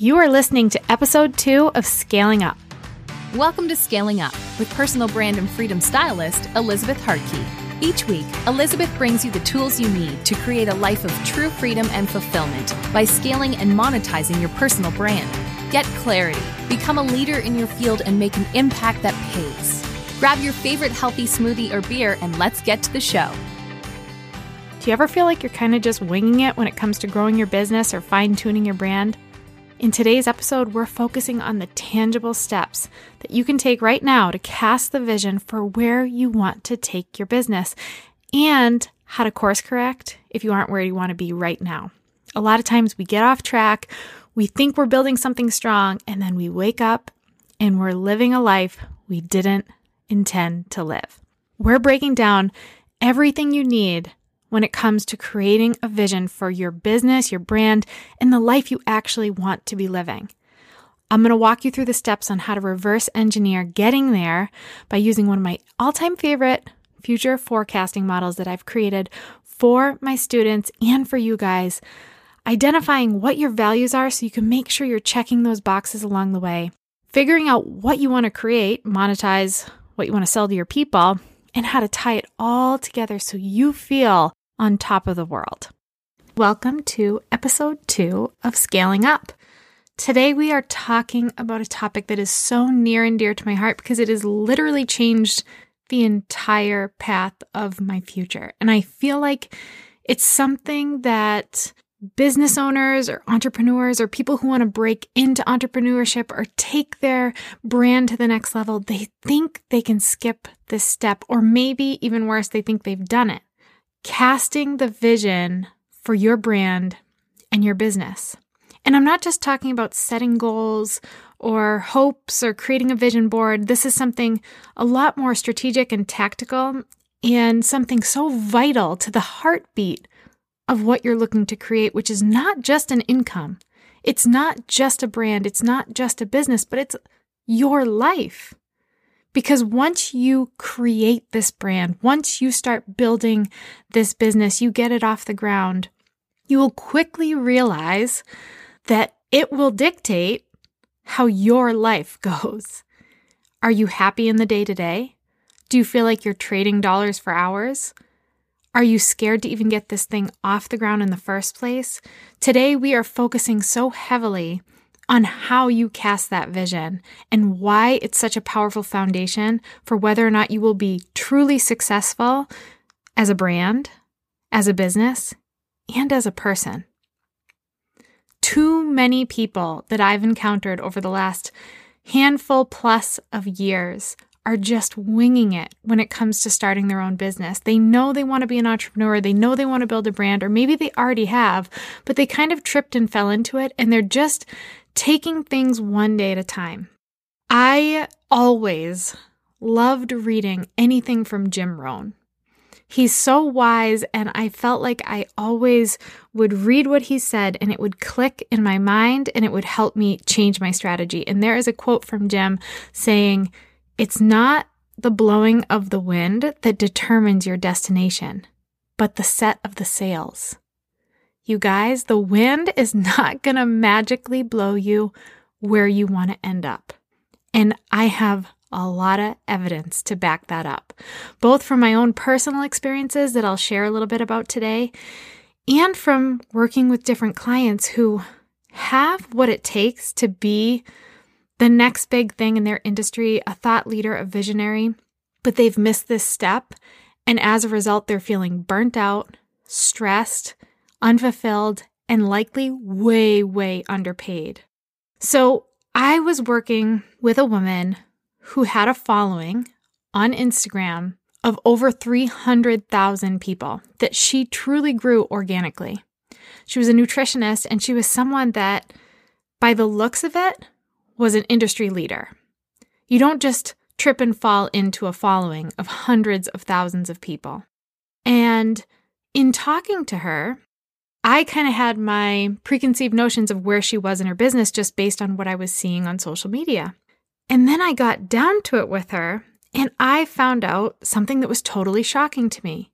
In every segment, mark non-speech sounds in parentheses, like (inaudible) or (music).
You are listening to episode two of Scaling Up. Welcome to Scaling Up with personal brand and freedom stylist Elizabeth Hartke. Each week, Elizabeth brings you the tools you need to create a life of true freedom and fulfillment by scaling and monetizing your personal brand. Get clarity, become a leader in your field, and make an impact that pays. Grab your favorite healthy smoothie or beer and let's get to the show. Do you ever feel like you're kind of just winging it when it comes to growing your business or fine tuning your brand? In today's episode, we're focusing on the tangible steps that you can take right now to cast the vision for where you want to take your business and how to course correct if you aren't where you want to be right now. A lot of times we get off track, we think we're building something strong, and then we wake up and we're living a life we didn't intend to live. We're breaking down everything you need when it comes to creating a vision for your business, your brand, and the life you actually want to be living. I'm going to walk you through the steps on how to reverse engineer getting there by using one of my all time favorite future forecasting models that I've created for my students and for you guys identifying what your values are so you can make sure you're checking those boxes along the way, figuring out what you want to create, monetize what you want to sell to your people, and how to tie it all together so you feel on top of the world. Welcome to episode two of Scaling Up. Today, we are talking about a topic that is so near and dear to my heart because it has literally changed the entire path of my future. And I feel like it's something that business owners or entrepreneurs or people who want to break into entrepreneurship or take their brand to the next level, they think they can skip this step, or maybe even worse, they think they've done it. Casting the vision for your brand and your business. And I'm not just talking about setting goals or hopes or creating a vision board. This is something a lot more strategic and tactical and something so vital to the heartbeat of what you're looking to create, which is not just an income. It's not just a brand. It's not just a business, but it's your life. Because once you create this brand, once you start building this business, you get it off the ground, you will quickly realize that it will dictate how your life (laughs) goes. Are you happy in the day to day? Do you feel like you're trading dollars for hours? Are you scared to even get this thing off the ground in the first place? Today, we are focusing so heavily on how you cast that vision and why it's such a powerful foundation for whether or not you will be truly successful as a brand, as a business, and as a person. Too many people that I've encountered over the last handful plus of years are just winging it when it comes to starting their own business. They know they want to be an entrepreneur, they know they want to build a brand, or maybe they already have, but they kind of tripped and fell into it and they're just taking things one day at a time. I always loved reading anything from Jim Rohn. He's so wise, and I felt like I always would read what he said and it would click in my mind and it would help me change my strategy. And there is a quote from Jim saying, it's not the blowing of the wind that determines your destination, but the set of the sails. You guys, the wind is (laughs) not going to magically blow you where you want to end up. And I have a lot of evidence to back that up, both from my own personal experiences that I'll share a little bit about today, and from working with different clients who have what it takes to be the next big thing in their industry, a thought leader, a visionary, but they've missed this step. And as a result, they're feeling burnt out, stressed, unfulfilled, and likely way, way underpaid. So I was working with a woman who had a following on Instagram of over 300,000 people that she truly grew organically. She was a nutritionist and she was someone that, by the looks of it, was an industry leader. You don't just trip and fall into a following of hundreds of thousands of people. And in talking to her, I kind of had my preconceived notions of where she was in her business just based on what I was seeing on social media. And then I got down to it with her, and I found out something that was totally shocking to me.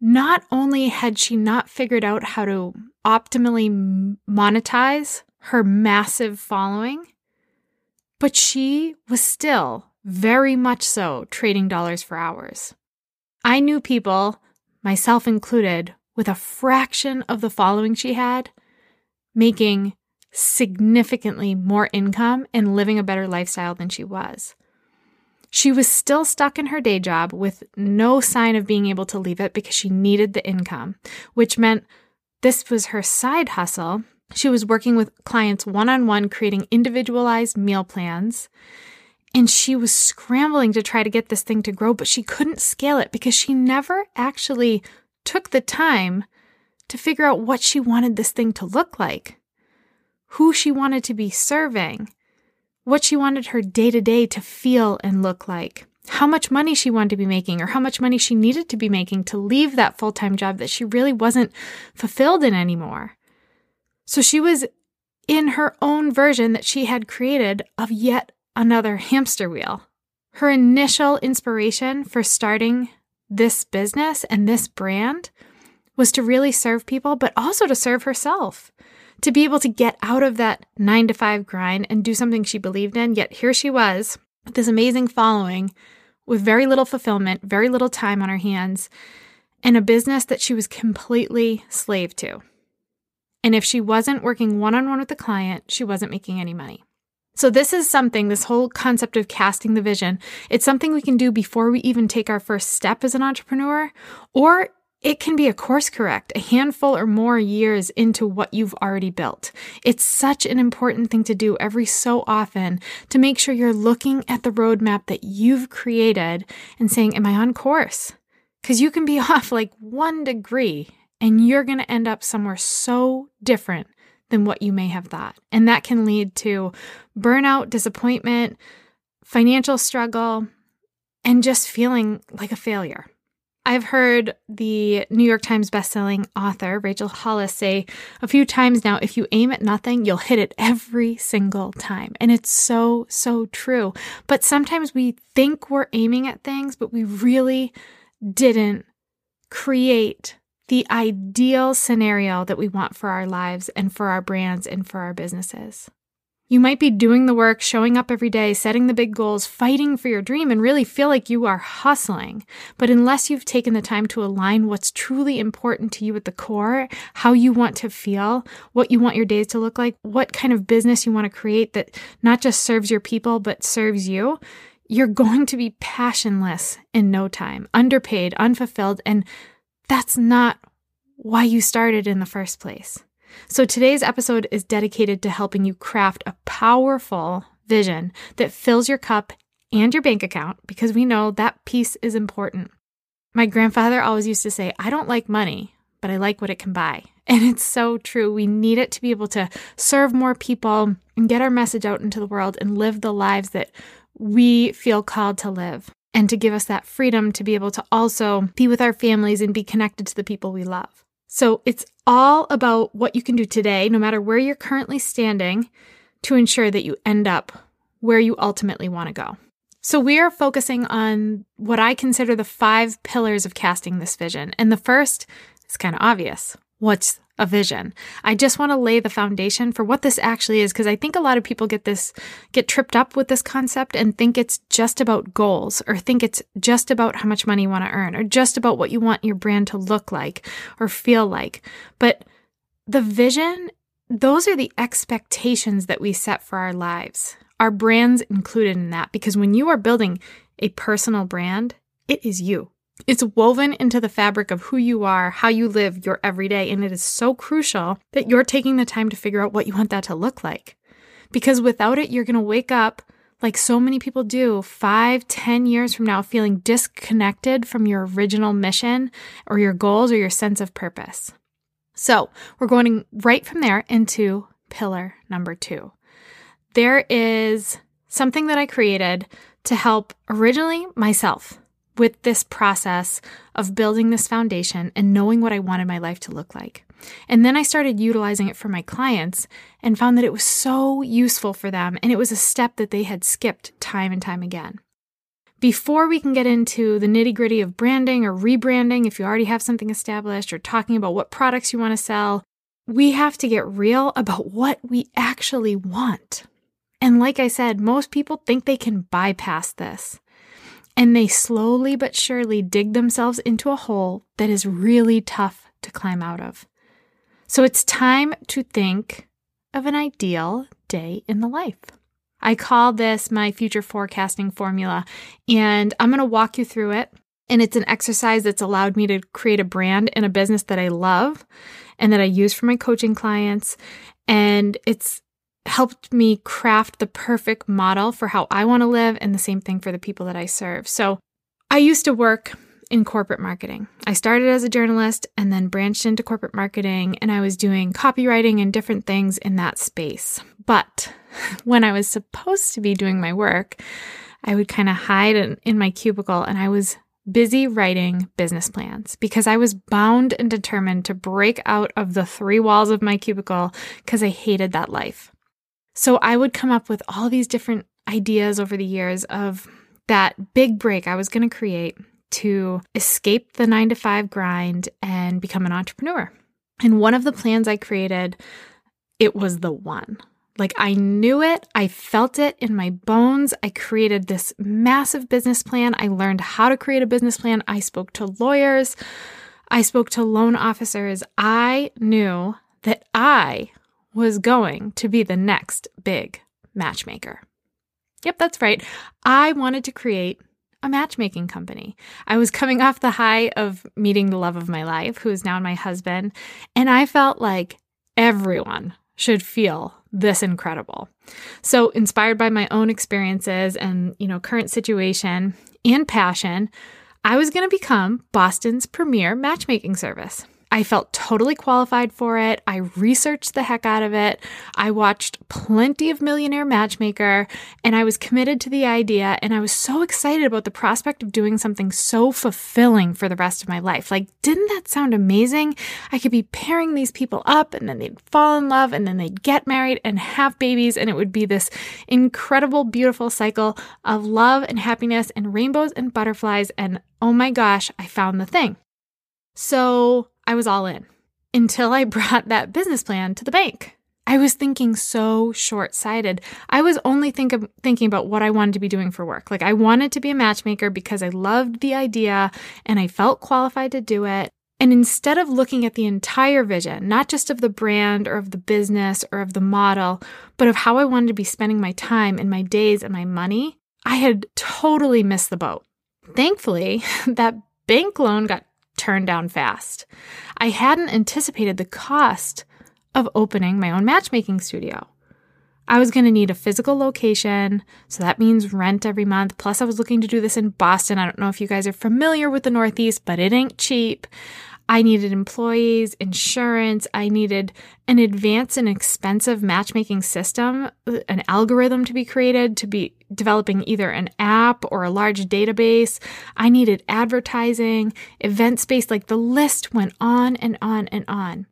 Not only had she not figured out how to optimally monetize her massive following, but she was still very much so trading dollars for hours. I knew people, myself included, with a fraction of the following she had, making significantly more income and living a better lifestyle than she was. She was still stuck in her day job with no sign of being able to leave it because she needed the income, which meant this was her side hustle. She was working with clients one on one, creating individualized meal plans. And she was scrambling to try to get this thing to grow, but she couldn't scale it because she never actually took the time to figure out what she wanted this thing to look like, who she wanted to be serving, what she wanted her day to day to feel and look like, how much money she wanted to be making, or how much money she needed to be making to leave that full time job that she really wasn't fulfilled in anymore. So she was in her own version that she had created of yet another hamster wheel. Her initial inspiration for starting this business and this brand was to really serve people, but also to serve herself to be able to get out of that nine to five grind and do something she believed in. Yet here she was with this amazing following with very little fulfillment, very little time on her hands, and a business that she was completely slave to. And if she wasn't working one on one with the client, she wasn't making any money. So, this is something, this whole concept of casting the vision, it's something we can do before we even take our first step as an entrepreneur, or it can be a course correct, a handful or more years into what you've already built. It's such an important thing to do every so often to make sure you're looking at the roadmap that you've created and saying, Am I on course? Because you can be (laughs) off like one degree and you're going to end up somewhere so different than what you may have thought. And that can lead to burnout, disappointment, financial struggle, and just feeling like a failure. I've heard the New York Times bestselling author Rachel Hollis say a few times now if you aim at nothing, you'll hit it every single time. And it's so, so true. But sometimes we think we're aiming at things, but we really didn't create the ideal scenario that we want for our lives and for our brands and for our businesses. You might be doing the work, showing up every day, setting the big goals, fighting for your dream, and really feel like you are hustling. But unless you've taken the time to align what's truly important to you at the core, how you want to feel, what you want your days to look like, what kind of business you want to create that not just serves your people, but serves you, you're going to be passionless in no time, underpaid, unfulfilled, and that's not why you started in the first place. So today's episode is dedicated to helping you craft a powerful vision that fills your cup and your bank account because we know that piece is important. My grandfather always used to say, I don't like money, but I like what it can buy. (laughs) And it's so true. We need it to be able to serve more people and get our message out into the world and live the lives that we feel called to live and to give us that freedom to be able to also be with our families and be connected to the people we love. So it's all about what you can do today, no matter where you're currently standing, to ensure that you end up where you ultimately want to go. So we are focusing on what I consider the five pillars of casting this vision. And the first is kind of obvious. What's a vision. I just want to lay the foundation for what this actually is because I think a lot of people get this get tripped up with this concept and think it's just about goals or think it's just about how much money you want to earn or just about what you want your brand to look like or feel like. But the vision, those are the expectations that we set for our lives. Our brands included in that because when you are building a personal brand, it is you. It's woven into the fabric of who you are, how you live your everyday, and it is so crucial that you're taking the time to figure out what you want that to look like. Because without it, you're going to wake up like so many people do five, ten years from now, feeling disconnected from your original mission or your goals or your sense of purpose. So we're going right from there into pillar number two. There is something that I created to help originally myself with this process of building this foundation and knowing what I wanted my life to look like. And then I started utilizing it for my clients and found that it was so useful for them. And it was a step that they had skipped time and time again. Before we can get into the nitty gritty of branding or rebranding, if you already have something established, or talking about what products you want to sell, we have to get real about what we actually want. And like I said, most people think they can bypass this. And they slowly but surely dig themselves into a hole that is really tough to climb out of. So it's time to think of an ideal day in the life. I call this my future forecasting formula, and I'm going to walk you through it. And it's an exercise that's allowed me to create a brand and a business that I love and that I use for my coaching clients. And it's helped me craft the perfect model for how I want to live, and the same thing for the people that I serve. So I used to work in corporate marketing. I started as a journalist and then branched into corporate marketing, and I was doing copywriting and different things in that space. But (laughs) when I was supposed to be doing my work, I would kind of hide in, in my cubicle and I was busy writing business plans because I was bound and determined to break out of the three walls of my cubicle because I hated that life. So I would come up with all these different ideas over the years of that big break I was going to create to escape the nine to five grind and become an entrepreneur. And one of the plans I created, it was the one. Like I knew it, I felt it in my bones. I created this massive business plan. I learned how to create a business plan. I spoke to lawyers, I spoke to loan officers. I knew that I was going to be the next big matchmaker. Yep, that's right. I wanted to create a matchmaking company. I was coming off the high of meeting the love of my life, who is now my husband, and I felt like everyone should feel this incredible. So, inspired by my own experiences and, you know, current situation and passion, I was going to become Boston's premier matchmaking service. I felt totally qualified for it. I researched the heck out of it. I watched plenty of Millionaire Matchmaker and I was committed to the idea. And I was so excited about the prospect of doing something so fulfilling for the rest of my life. Like, didn't that sound amazing? I could be pairing these people up and then they'd fall in love and then they'd get married and have babies. And it would be this incredible, beautiful cycle of love and happiness and rainbows and butterflies. And oh my gosh, I found the thing. So I was all in until I (laughs) brought that business plan to the bank. I was thinking so short sighted. I was only think of, thinking about what I wanted to be doing for work. Like, I wanted to be a matchmaker because I loved the idea and I felt qualified to do it. And instead of looking at the entire vision, not just of the brand or of the business or of the model, but of how I wanted to be spending my time and my days and my money, I had totally missed the boat. Thankfully, (laughs) that bank loan got turned down fast. I hadn't anticipated the cost of opening my own matchmaking studio. I was going to need a physical location, so that means rent every month. Plus, I was looking to do this in Boston. I don't know if you guys are familiar with the Northeast, but it ain't cheap. I needed employees, insurance. I needed an advanced and expensive matchmaking system, an algorithm to be created to be developing either an app or a large database. I needed advertising, event space, like the list went on and on and on.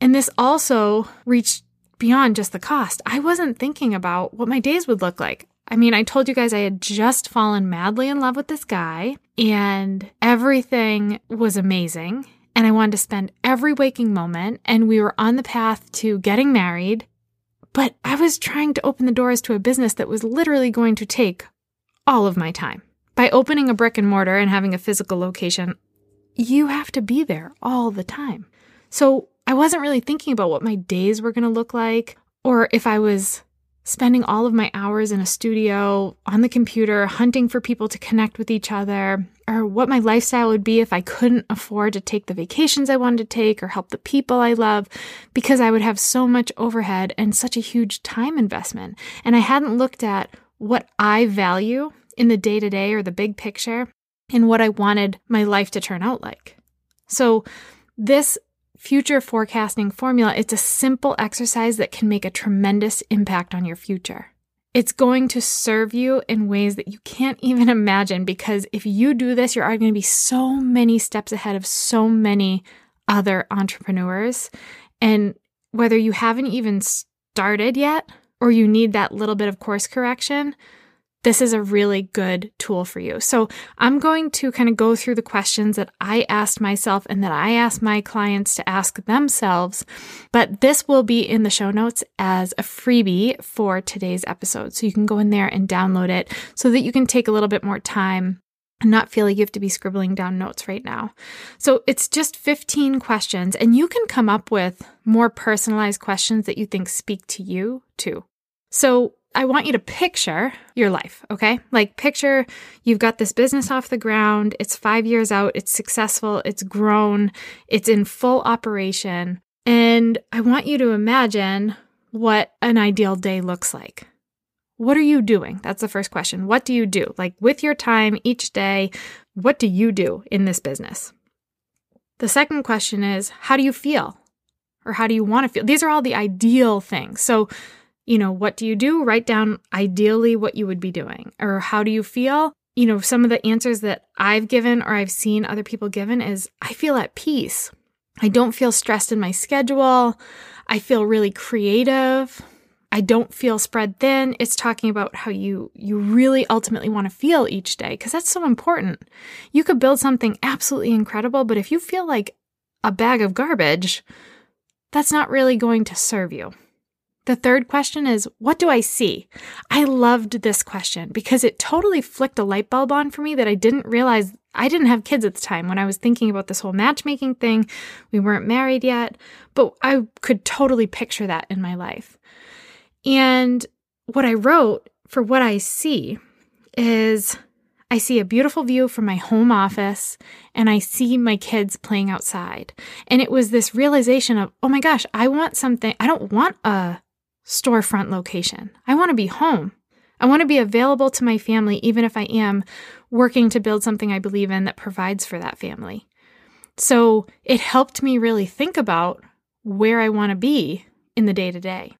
And this also reached beyond just the cost. I wasn't thinking about what my days would look like. I mean, I told you guys I had just fallen madly in love with this guy and everything was amazing and I wanted to spend every waking moment. And we were on the path to getting married. But I was trying to open the doors to a business that was literally going to take all of my time. By opening a brick and mortar and having a physical location, you have to be there all the time. So I wasn't really thinking about what my days were going to look like or if I was spending all of my hours in a studio on the computer hunting for people to connect with each other, or what my lifestyle would be if I couldn't afford to take the vacations I wanted to take or help the people I love, because I would have so much overhead and such a huge time investment. And I hadn't looked at what I value in the day to day or the big picture and what I wanted my life to turn out like. So, this future forecasting formula, it's a simple exercise that can make a tremendous impact on your future. It's going to serve you in ways that you can't even (laughs) imagine because if you do this, you're going to be so many steps ahead of so many other entrepreneurs. And whether you haven't even started yet or you need that little bit of course correction, this is a really good tool for you. So I'm going to kind of go through the questions that I asked myself and that I asked my clients to ask themselves. But this will be in the show notes as a freebie for today's episode. So you can go in there and download it so that you can take a little bit more time and not feel like you have to be scribbling down notes right now. So it's just 15 questions, and you can come up with more personalized questions that you think speak to you too. So I want you to picture your life, okay? Like, picture you've got this business off the ground, it's five years out, it's successful, it's grown, it's in full operation. And I want you to imagine what an ideal day looks like. What are you doing? That's the first question. What do you do? Like, with your time each day, what do you do in this business? The second question is, how do you feel? Or how do you want to feel? These are all the ideal things. So, you know, what do you do? Write down ideally what you would be doing. Or how do you feel? You know, some of the answers that I've given or I've seen other people given is I feel at peace. I don't feel stressed in my schedule. I feel really creative. I don't feel spread thin. It's talking about how you you really ultimately want to feel each day because that's so important. You could build something absolutely incredible, but if you feel like a bag of garbage, that's not really going to serve you. The third question is, what do I see? I loved this question because it totally flicked a light bulb on for me that I didn't realize I didn't have kids at the time when I was thinking about this whole matchmaking thing. We weren't married yet, but I could totally picture that in my life. And what I wrote for what I see is I see a beautiful view from my home office and I see my kids playing outside. And it was this realization of, oh my gosh, I want something. I don't want a storefront location. I want to be home. I want to be available to my family, even if I am working to build something I believe in that provides for that family. So it helped me really think about where I want to be in the day to day.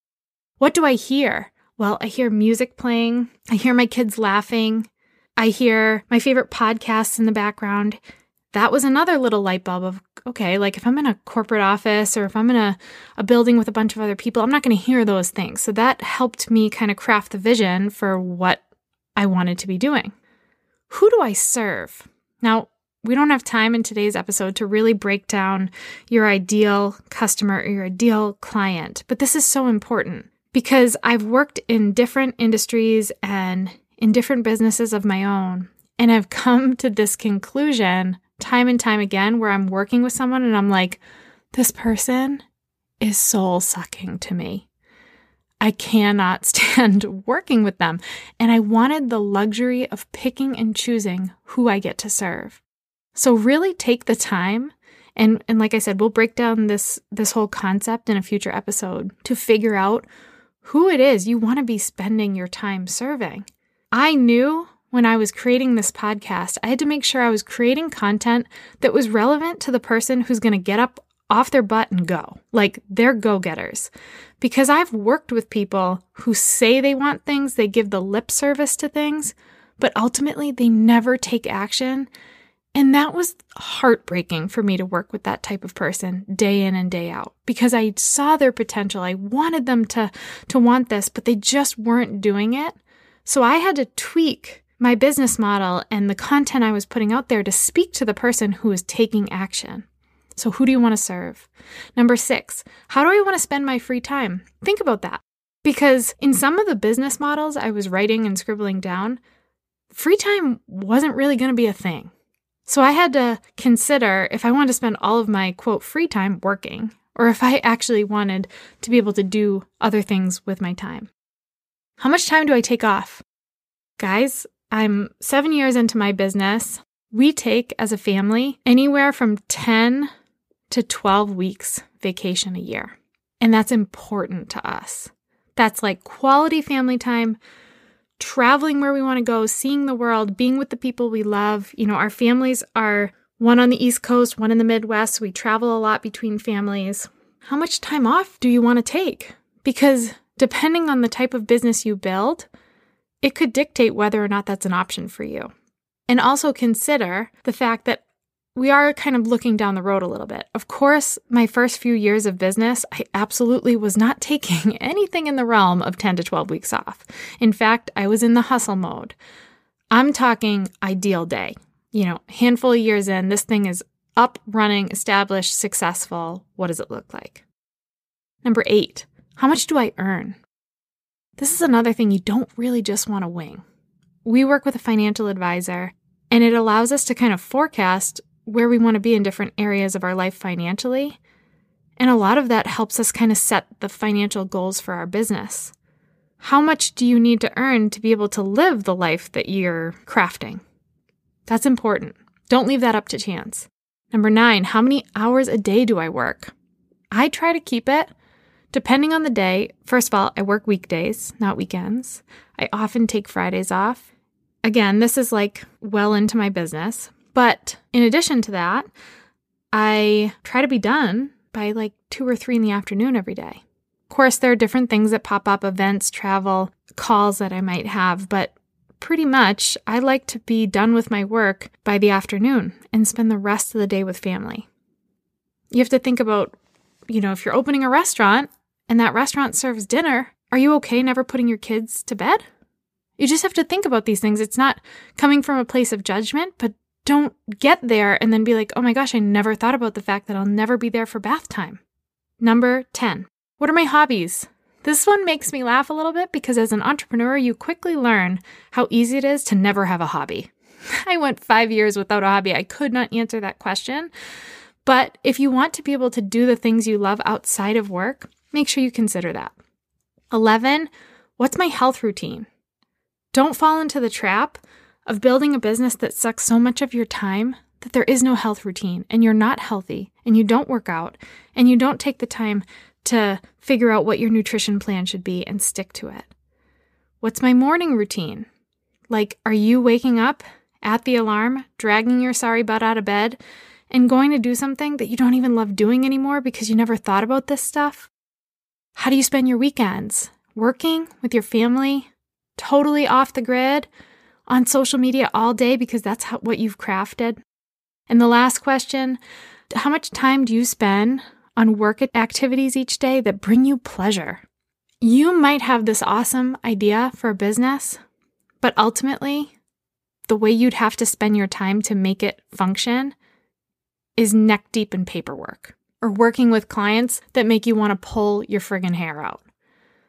What do I hear? Well, I hear music playing, I hear my kids laughing, I hear my favorite podcasts in the background, that was another little light bulb of okay, like if I'm in a corporate office or if I'm in a, a building with a bunch of other people, I'm not going to hear those things. So that helped me kind of craft the vision for what I wanted to be doing. Who do I serve? Now, we don't have time in today's episode to really break down your ideal customer or your ideal client, but this is so important because I've worked in different industries and in different businesses of my own, and I've come to this conclusion time and time again where I'm working with someone and I'm like, this person is soul sucking to me. I cannot (laughs) stand working with them. And I wanted the luxury of picking and choosing who I get to serve. So really take the time and and like I said, we'll break down this this whole concept in a future episode to figure out who it is you want to be spending your time serving. I knew when I was creating this podcast, I had to make sure I was creating content that was relevant to the person who's going to get up off their butt and go. Like they're go getters. Because I've worked with people who say they want things, they give the lip service to things, but ultimately they never take action. And that was heartbreaking for me to work with that type of person day in and day out because I saw their potential. I wanted them to, to want this, but they just weren't doing it. So I had to tweak my business model and the content I was putting out there to speak to the person who is taking action. So, who do you want to serve? Number six, how do I want to spend my free time? Think about that. Because in some of the business models I was writing and scribbling down, free time wasn't really going to be a thing. So, I had to consider if I wanted to spend all of my quote free time working, or if I actually wanted to be able to do other things with my time. How much time do I take off? Guys, I'm seven years into my business. We take as a family anywhere from 10 to 12 weeks vacation a year. And that's important to us. That's like quality family time, traveling where we want to go, seeing the world, being with the people we love. You know, our families are one on the East Coast, one in the Midwest. We travel a lot between families. How much time off do you want to take? Because depending on the type of business you build, it could dictate whether or not that's an option for you. And also consider the fact that we are kind of looking down the road a little bit. Of course, my first few years of business, I absolutely was not (laughs) taking anything in the realm of 10 to 12 weeks off. In fact, I was in the hustle mode. I'm talking ideal day. You know, handful of years in, this thing is up, running, established, successful. What does it look like? Number eight, how much do I earn? This is another thing you don't really just want to wing. We work with a financial advisor, and it allows us to kind of forecast where we want to be in different areas of our life financially. And a lot of that helps us kind of set the financial goals for our business. How much do you need to earn to be able to live the life that you're crafting? That's important. Don't leave that up to chance. Number nine, how many hours a day do I work? I try to keep it depending on the day. First of all, I work weekdays, not weekends. I often take Fridays off. Again, this is like well into my business, but in addition to that, I try to be done by like two or three in the afternoon every day. Of course, there are different things that pop up events, travel, calls that I might have, but pretty much I like to be done with my work by the afternoon and spend the rest of the day with family. You have to think about, you know, if you're opening a restaurant and that restaurant serves dinner, are you okay never putting your kids to bed? You just have to think about these things. It's not coming from a place of judgment, but don't get there and then be like, oh my gosh, I never thought about the fact that I'll never be there for bath time. Number 10. What are my hobbies? This one makes me laugh a little bit because as an entrepreneur, you quickly learn how easy it is to never have a hobby. (laughs) I went five years without a hobby. I could not answer that question. But if you want to be able to do the things you love outside of work, make sure you consider that. 11. What's my health routine? Don't fall into the trap of building a business that sucks so much of your time that there is no health routine and you're not healthy and you don't work out and you don't take the time to figure out what your nutrition plan should be and stick to it. What's my morning routine? Like, are you waking up at the alarm, dragging your sorry butt out of bed, and going to do something that you don't even love doing anymore because you never thought about this stuff? How do you spend your weekends? Working with your family? Totally off the grid? on social media all day because that's how, what you've crafted? And the last question how much time do you spend on work activities each day that bring you pleasure? You might have this awesome idea for a business, but ultimately, the way you'd have to spend your time to make it function is neck deep in paperwork or working with clients that make you want to pull your friggin' hair out.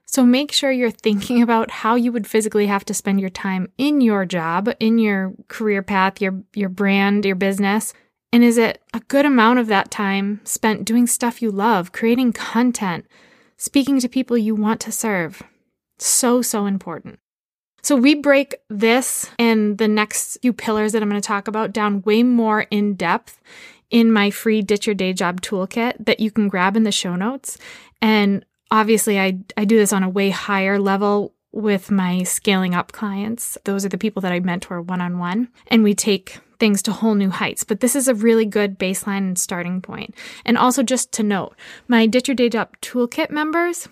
So make sure you're thinking about how you would physically have to spend your time in your job, in your career path, your your brand, your business. And is it a good amount of that time spent doing stuff you love, creating content, speaking to people you want to serve? So so important. So we break this and the next few pillars that I'm going to talk about down way more in depth in my free Ditch Your Day Job toolkit that you can grab in the show notes. And obviously I, I do this on a way higher level with my scaling up clients. Those are the people that I mentor one on one, and we take things to whole new heights. But this is a really good baseline and starting point. And also, just to note, my Ditch Your Day Job Toolkit members,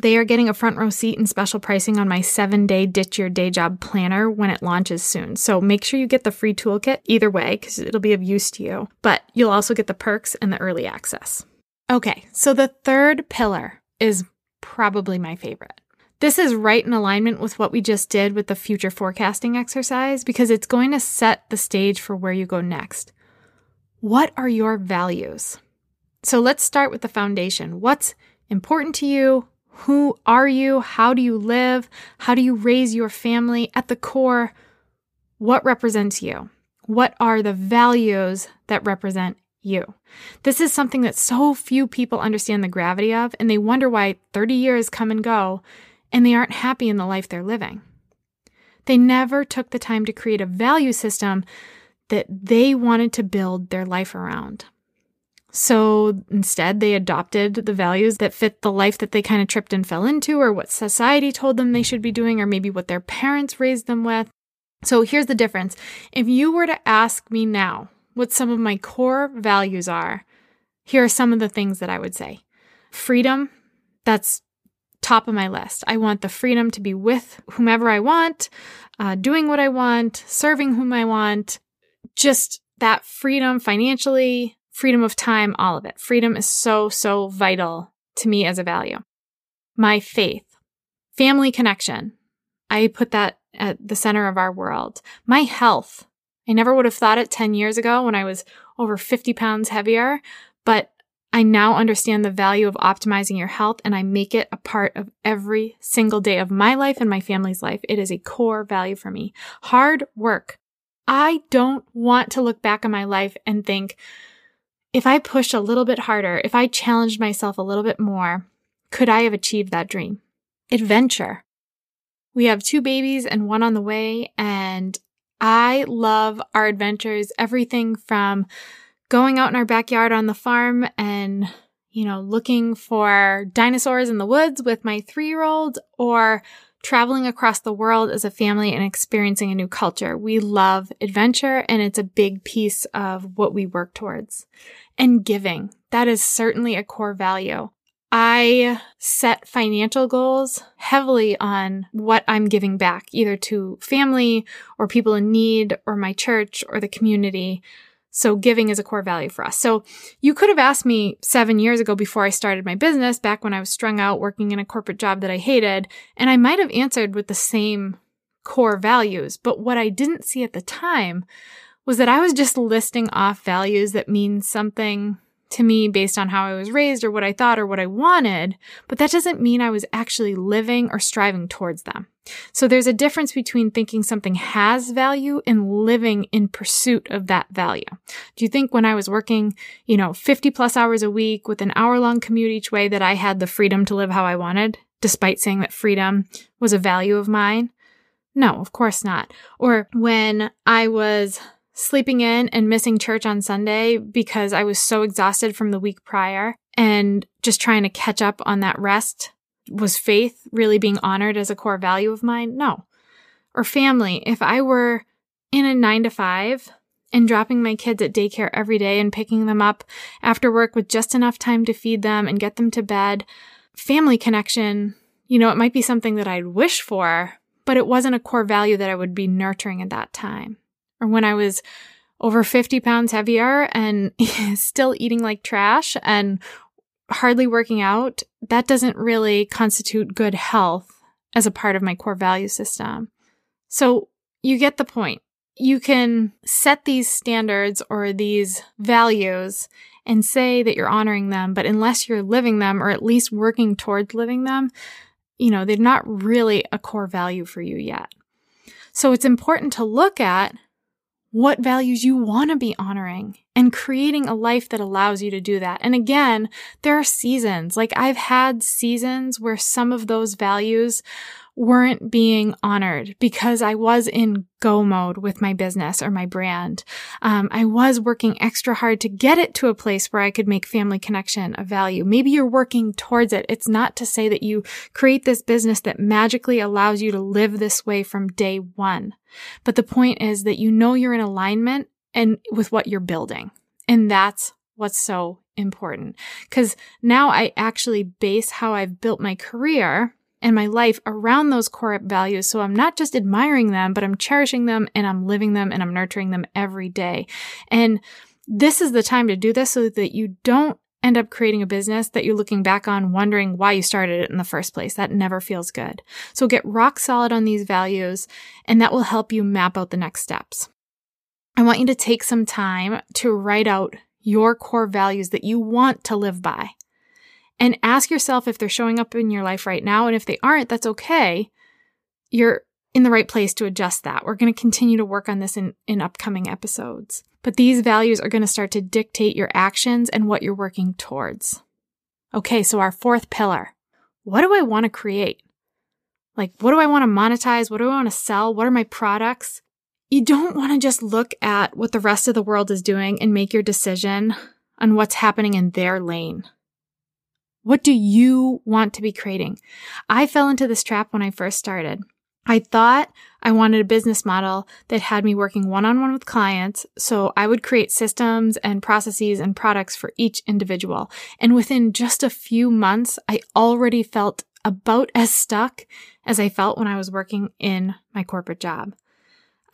they are getting a front row seat and special pricing on my seven day Ditch Your Day Job planner when it launches soon. So make sure you get the free toolkit either way because it'll be of use to you. But you'll also get the perks and the early access. Okay, so the third pillar is probably my favorite. This is right in alignment with what we just did with the future forecasting exercise because it's going to set the stage for where you go next. What are your values? So let's start with the foundation. What's important to you? Who are you? How do you live? How do you raise your family? At the core, what represents you? What are the values that represent you. This is something that so few people understand the gravity of, and they wonder why 30 years come and go and they aren't happy in the life they're living. They never took the time to create a value system that they wanted to build their life around. So instead, they adopted the values that fit the life that they kind of tripped and fell into, or what society told them they should be doing, or maybe what their parents raised them with. So here's the difference. If you were to ask me now, what some of my core values are, here are some of the things that I would say. Freedom, that's top of my list. I want the freedom to be with whomever I want, uh, doing what I want, serving whom I want, just that freedom financially, freedom of time, all of it. Freedom is so, so vital to me as a value. My faith, family connection. I put that at the center of our world. My health. I never would have thought it 10 years ago when I was over 50 pounds heavier, but I now understand the value of optimizing your health and I make it a part of every single day of my life and my family's life. It is a core value for me. Hard work. I don't want to look back on my life and think, if I pushed a little bit harder, if I challenged myself a little bit more, could I have achieved that dream? Adventure. We have two babies and one on the way, and I love our adventures, everything from going out in our backyard on the farm and, you know, looking for dinosaurs in the woods with my three year old or traveling across the world as a family and experiencing a new culture. We love adventure and it's a big piece of what we work towards. And giving. That is certainly a core value. I set financial goals heavily on what I'm giving back, either to family or people in need or my church or the community. So giving is a core value for us. So you could have asked me seven years ago before I started my business, back when I was strung out working in a corporate job that I hated, and I might have answered with the same core values. But what I didn't see at the time was that I was just listing off values that mean something to me based on how I was raised or what I thought or what I wanted, but that doesn't mean I was actually living or striving towards them. So there's a difference between thinking something has value and living in pursuit of that value. Do you think when I was working, you know, 50 plus hours a week with an hour long commute each way that I had the freedom to live how I wanted, despite saying that freedom was a value of mine? No, of course not. Or when I was sleeping in and missing church on Sunday because I was so exhausted from the week prior and just trying to catch up on that rest. Was faith really being honored as a core value of mine? No. Or family. If I were in a nine to five and dropping my kids at daycare every day and picking them up after work with just enough time to feed them and get them to bed, family connection, you know, it might be something that I'd wish for, but it wasn't a core value that I would be nurturing at that time or when I was over 50 pounds heavier and (laughs) still eating like trash and hardly working out, that doesn't really constitute good health as a part of my core value system. So you get the point. You can set these standards or these values and say that you're honoring them, but unless you're living them or at least working towards living them, you know, they're not really a core value for you yet. So it's important to look at what values you want to be honoring and creating a life that allows you to do that. And again, there are seasons. Like I've had seasons where some of those values weren't being honored because I was in go mode with my business or my brand. Um, I was working extra hard to get it to a place where I could make family connection a value. Maybe you're working towards it. It's not to say that you create this business that magically allows you to live this way from day one. But the point is that you know you're in alignment and with what you're building. And that's what's so important. Cause now I actually base how I've built my career and my life around those core values. So I'm not just admiring them, but I'm cherishing them and I'm living them and I'm nurturing them every day. And this is the time to do this so that you don't end up creating a business that you're looking back on wondering why you started it in the first place. That never feels good. So get rock solid on these values and that will help you map out the next steps. I want you to take some time to write out your core values that you want to live by and ask yourself if they're showing up in your life right now. And if they aren't, that's okay. You're in the right place to adjust that. We're going to continue to work on this in, in upcoming episodes. But these values are going to start to dictate your actions and what you're working towards. Okay, so our fourth pillar. What do I want to create? Like, what do I want to monetize? What do I want to sell? What are my products? You don't want to just look at what the rest of the world is doing and make your decision on what's happening in their lane. What do you want to be creating? I fell into this trap when I first started. I thought I wanted a business model that had me working one on one with clients. So I would create systems and processes and products for each individual. And within just a few months, I already felt about as stuck as I felt when I was working in my corporate job.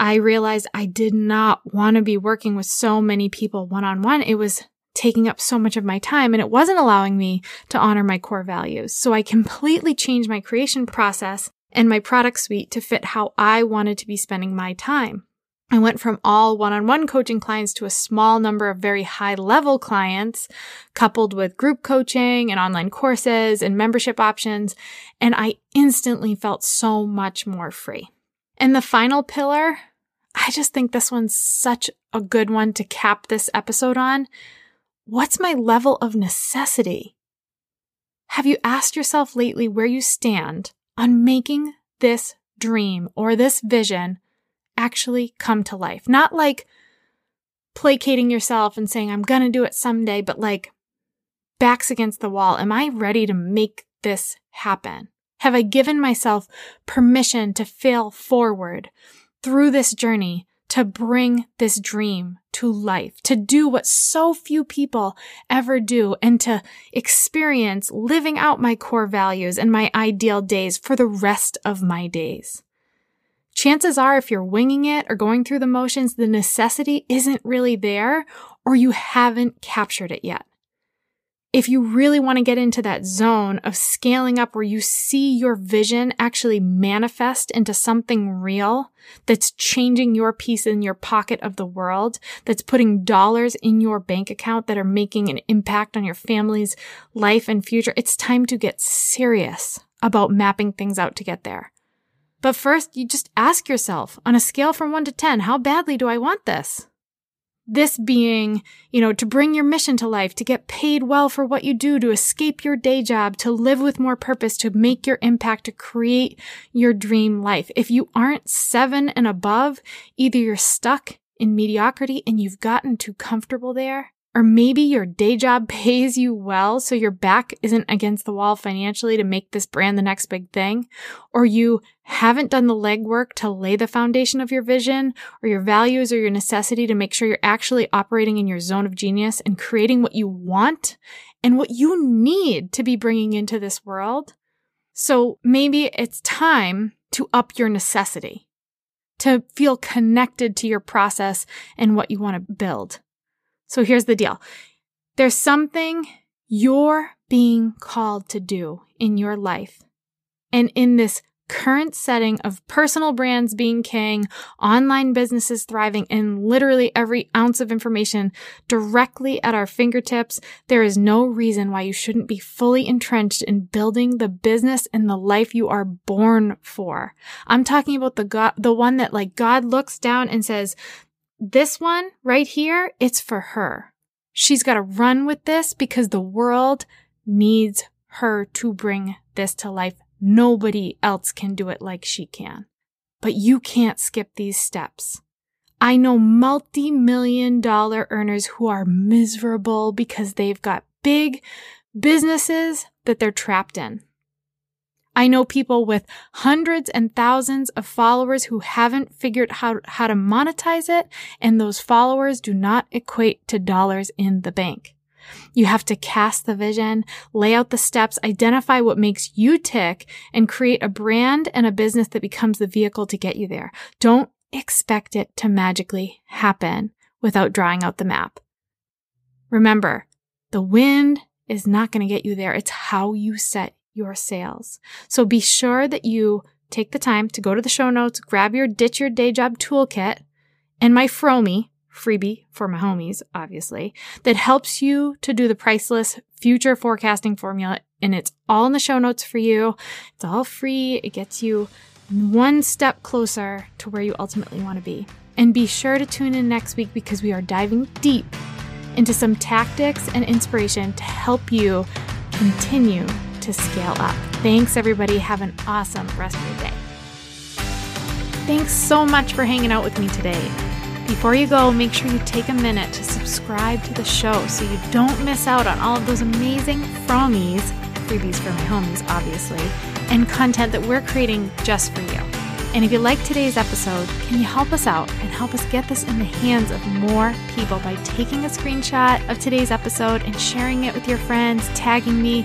I realized I did not want to be working with so many people one on one. It was taking up so much of my time and it wasn't allowing me to honor my core values. So I completely changed my creation process and my product suite to fit how I wanted to be spending my time. I went from all one-on-one coaching clients to a small number of very high level clients coupled with group coaching and online courses and membership options. And I instantly felt so much more free. And the final pillar, I just think this one's such a good one to cap this episode on. What's my level of necessity? Have you asked yourself lately where you stand on making this dream or this vision actually come to life. Not like placating yourself and saying, I'm going to do it someday, but like backs against the wall. Am I ready to make this happen? Have I given myself permission to fail forward through this journey to bring this dream to life, to do what so few people ever do, and to experience living out my core values and my ideal days for the rest of my days? Chances are, if you're winging it or going through the motions, the necessity isn't really there or you haven't captured it yet. If you really want to get into that zone of scaling up where you see your vision actually manifest into something real that's changing your piece in your pocket of the world, that's putting dollars in your bank account that are making an impact on your family's life and future, it's time to get serious about mapping things out to get there. But first, you just ask yourself on a scale from 1 to 10, how badly do I want this? This being, you know, to bring your mission to life, to get paid well for what you do, to escape your day job, to live with more purpose, to make your impact, to create your dream life. If you aren't seven and above, either you're stuck in mediocrity and you've gotten too comfortable there, or maybe your day job (laughs) pays you well, so your back isn't against the wall financially to make this brand the next big thing. Or you haven't done the legwork to lay the foundation of your vision or your values or your necessity to make sure you're actually operating in your zone of genius and creating what you want and what you need to be bringing into this world. So maybe it's time to up your necessity, to feel connected to your process and what you want to build. So here's the deal. There's something you're being called to do in your life. And in this current setting of personal brands being king, online businesses thriving, and literally every ounce of information directly at our fingertips, there is no reason why you shouldn't be fully entrenched in building the business and the life you are born for. I'm talking about the God, the one that like God looks down and says, this one right here, it's for her. She's got to run with this because the world needs her to bring this to life. Nobody else can do it like she can. But you can't skip these steps. I know multi million dollar earners who are miserable because they've got big businesses that they're trapped in. I know people with hundreds and thousands of followers who haven't figured out how to monetize it, and those followers do not equate to dollars in the bank. You have to cast the vision, lay out the steps, identify what makes you tick, and create a brand and a business that becomes the vehicle to get you there. Don't expect it to magically happen without drawing out the map. Remember, the wind is not going to get you there. It's how you set your sails. So be sure that you take the time to go to the show notes, grab your Ditch Your Day Job toolkit and my Fromi freebie for my homies, obviously, that helps you to do the priceless future forecasting formula. And it's all in the show notes for you. It's all free. It gets you one step closer to where you ultimately want to be. And be sure to tune in next week because we are diving deep into some tactics and inspiration to help you continue to scale up. Thanks, everybody. Have an awesome rest of your day. Thanks so much for hanging out with me today. Before you go, make sure you take a minute to subscribe to the show so you don't miss out on all of those amazing fromies, freebies for my homies, obviously, and content that we're creating just for you. And if you like today's episode, can you help us out and help us get this in the hands of more people by taking a screenshot of today's episode and sharing it with your friends, tagging me,